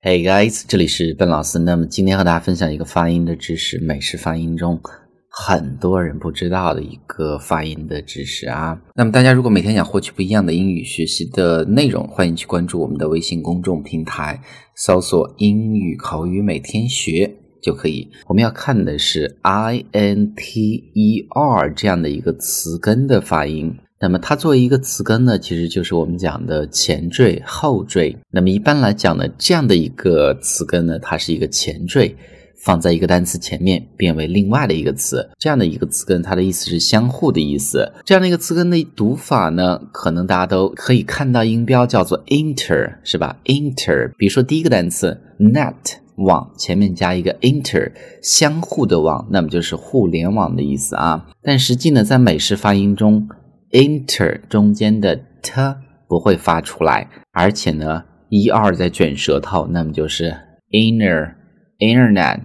Hey guys，这里是笨老师。那么今天和大家分享一个发音的知识，美式发音中很多人不知道的一个发音的知识啊。那么大家如果每天想获取不一样的英语学习的内容，欢迎去关注我们的微信公众平台，搜索“英语口语每天学”就可以。我们要看的是 i n t e r 这样的一个词根的发音。那么它作为一个词根呢，其实就是我们讲的前缀、后缀。那么一般来讲呢，这样的一个词根呢，它是一个前缀，放在一个单词前面，变为另外的一个词。这样的一个词根，它的意思是相互的意思。这样的一个词根的读法呢，可能大家都可以看到音标叫做 inter，是吧？inter，比如说第一个单词 net 网前面加一个 inter，相互的网，那么就是互联网的意思啊。但实际呢，在美式发音中，inter 中间的 t 不会发出来，而且呢一二在卷舌头，那么就是 inner internet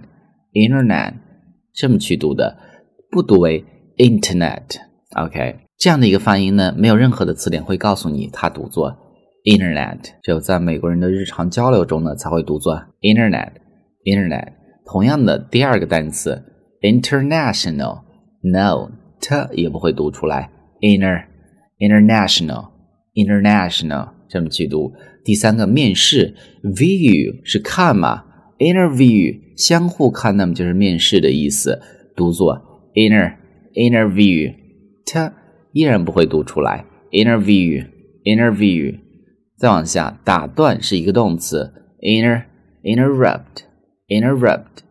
internet 这么去读的，不读为 internet。OK，这样的一个发音呢，没有任何的词典会告诉你它读作 internet，只有在美国人的日常交流中呢才会读作 internet internet。同样的，第二个单词 international no 它也不会读出来。inner international international 这么去读。第三个面试 view 是看嘛，interview 相互看，那么就是面试的意思，读作 inner interview，它依然不会读出来 interview interview。再往下，打断是一个动词 inter interrupt interrupt，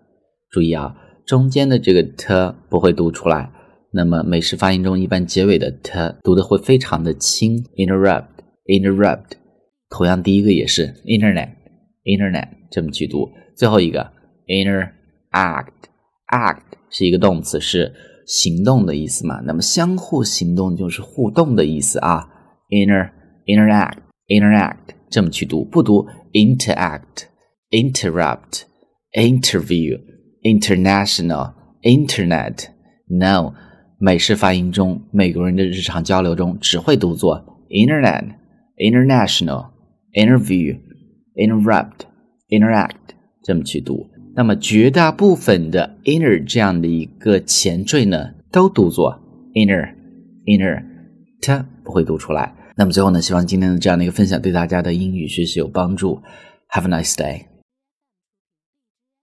注意啊，中间的这个 t 不会读出来。那么美式发音中一般结尾的 t 读的会非常的轻，interrupt，interrupt。同样第一个也是 internet，internet 这么去读。最后一个 interact，act 是一个动词，是行动的意思嘛？那么相互行动就是互动的意思啊。inter，interact，interact 这么去读，不读 interact，interrupt interact，interrupt，international，internet，no。美式发音中，美国人的日常交流中只会读作 internet、international、interview、interrupt、interact 这么去读。那么绝大部分的 inner 这样的一个前缀呢，都读作 inner、inner，它不会读出来。那么最后呢，希望今天的这样的一个分享对大家的英语学习有帮助。Have a nice day.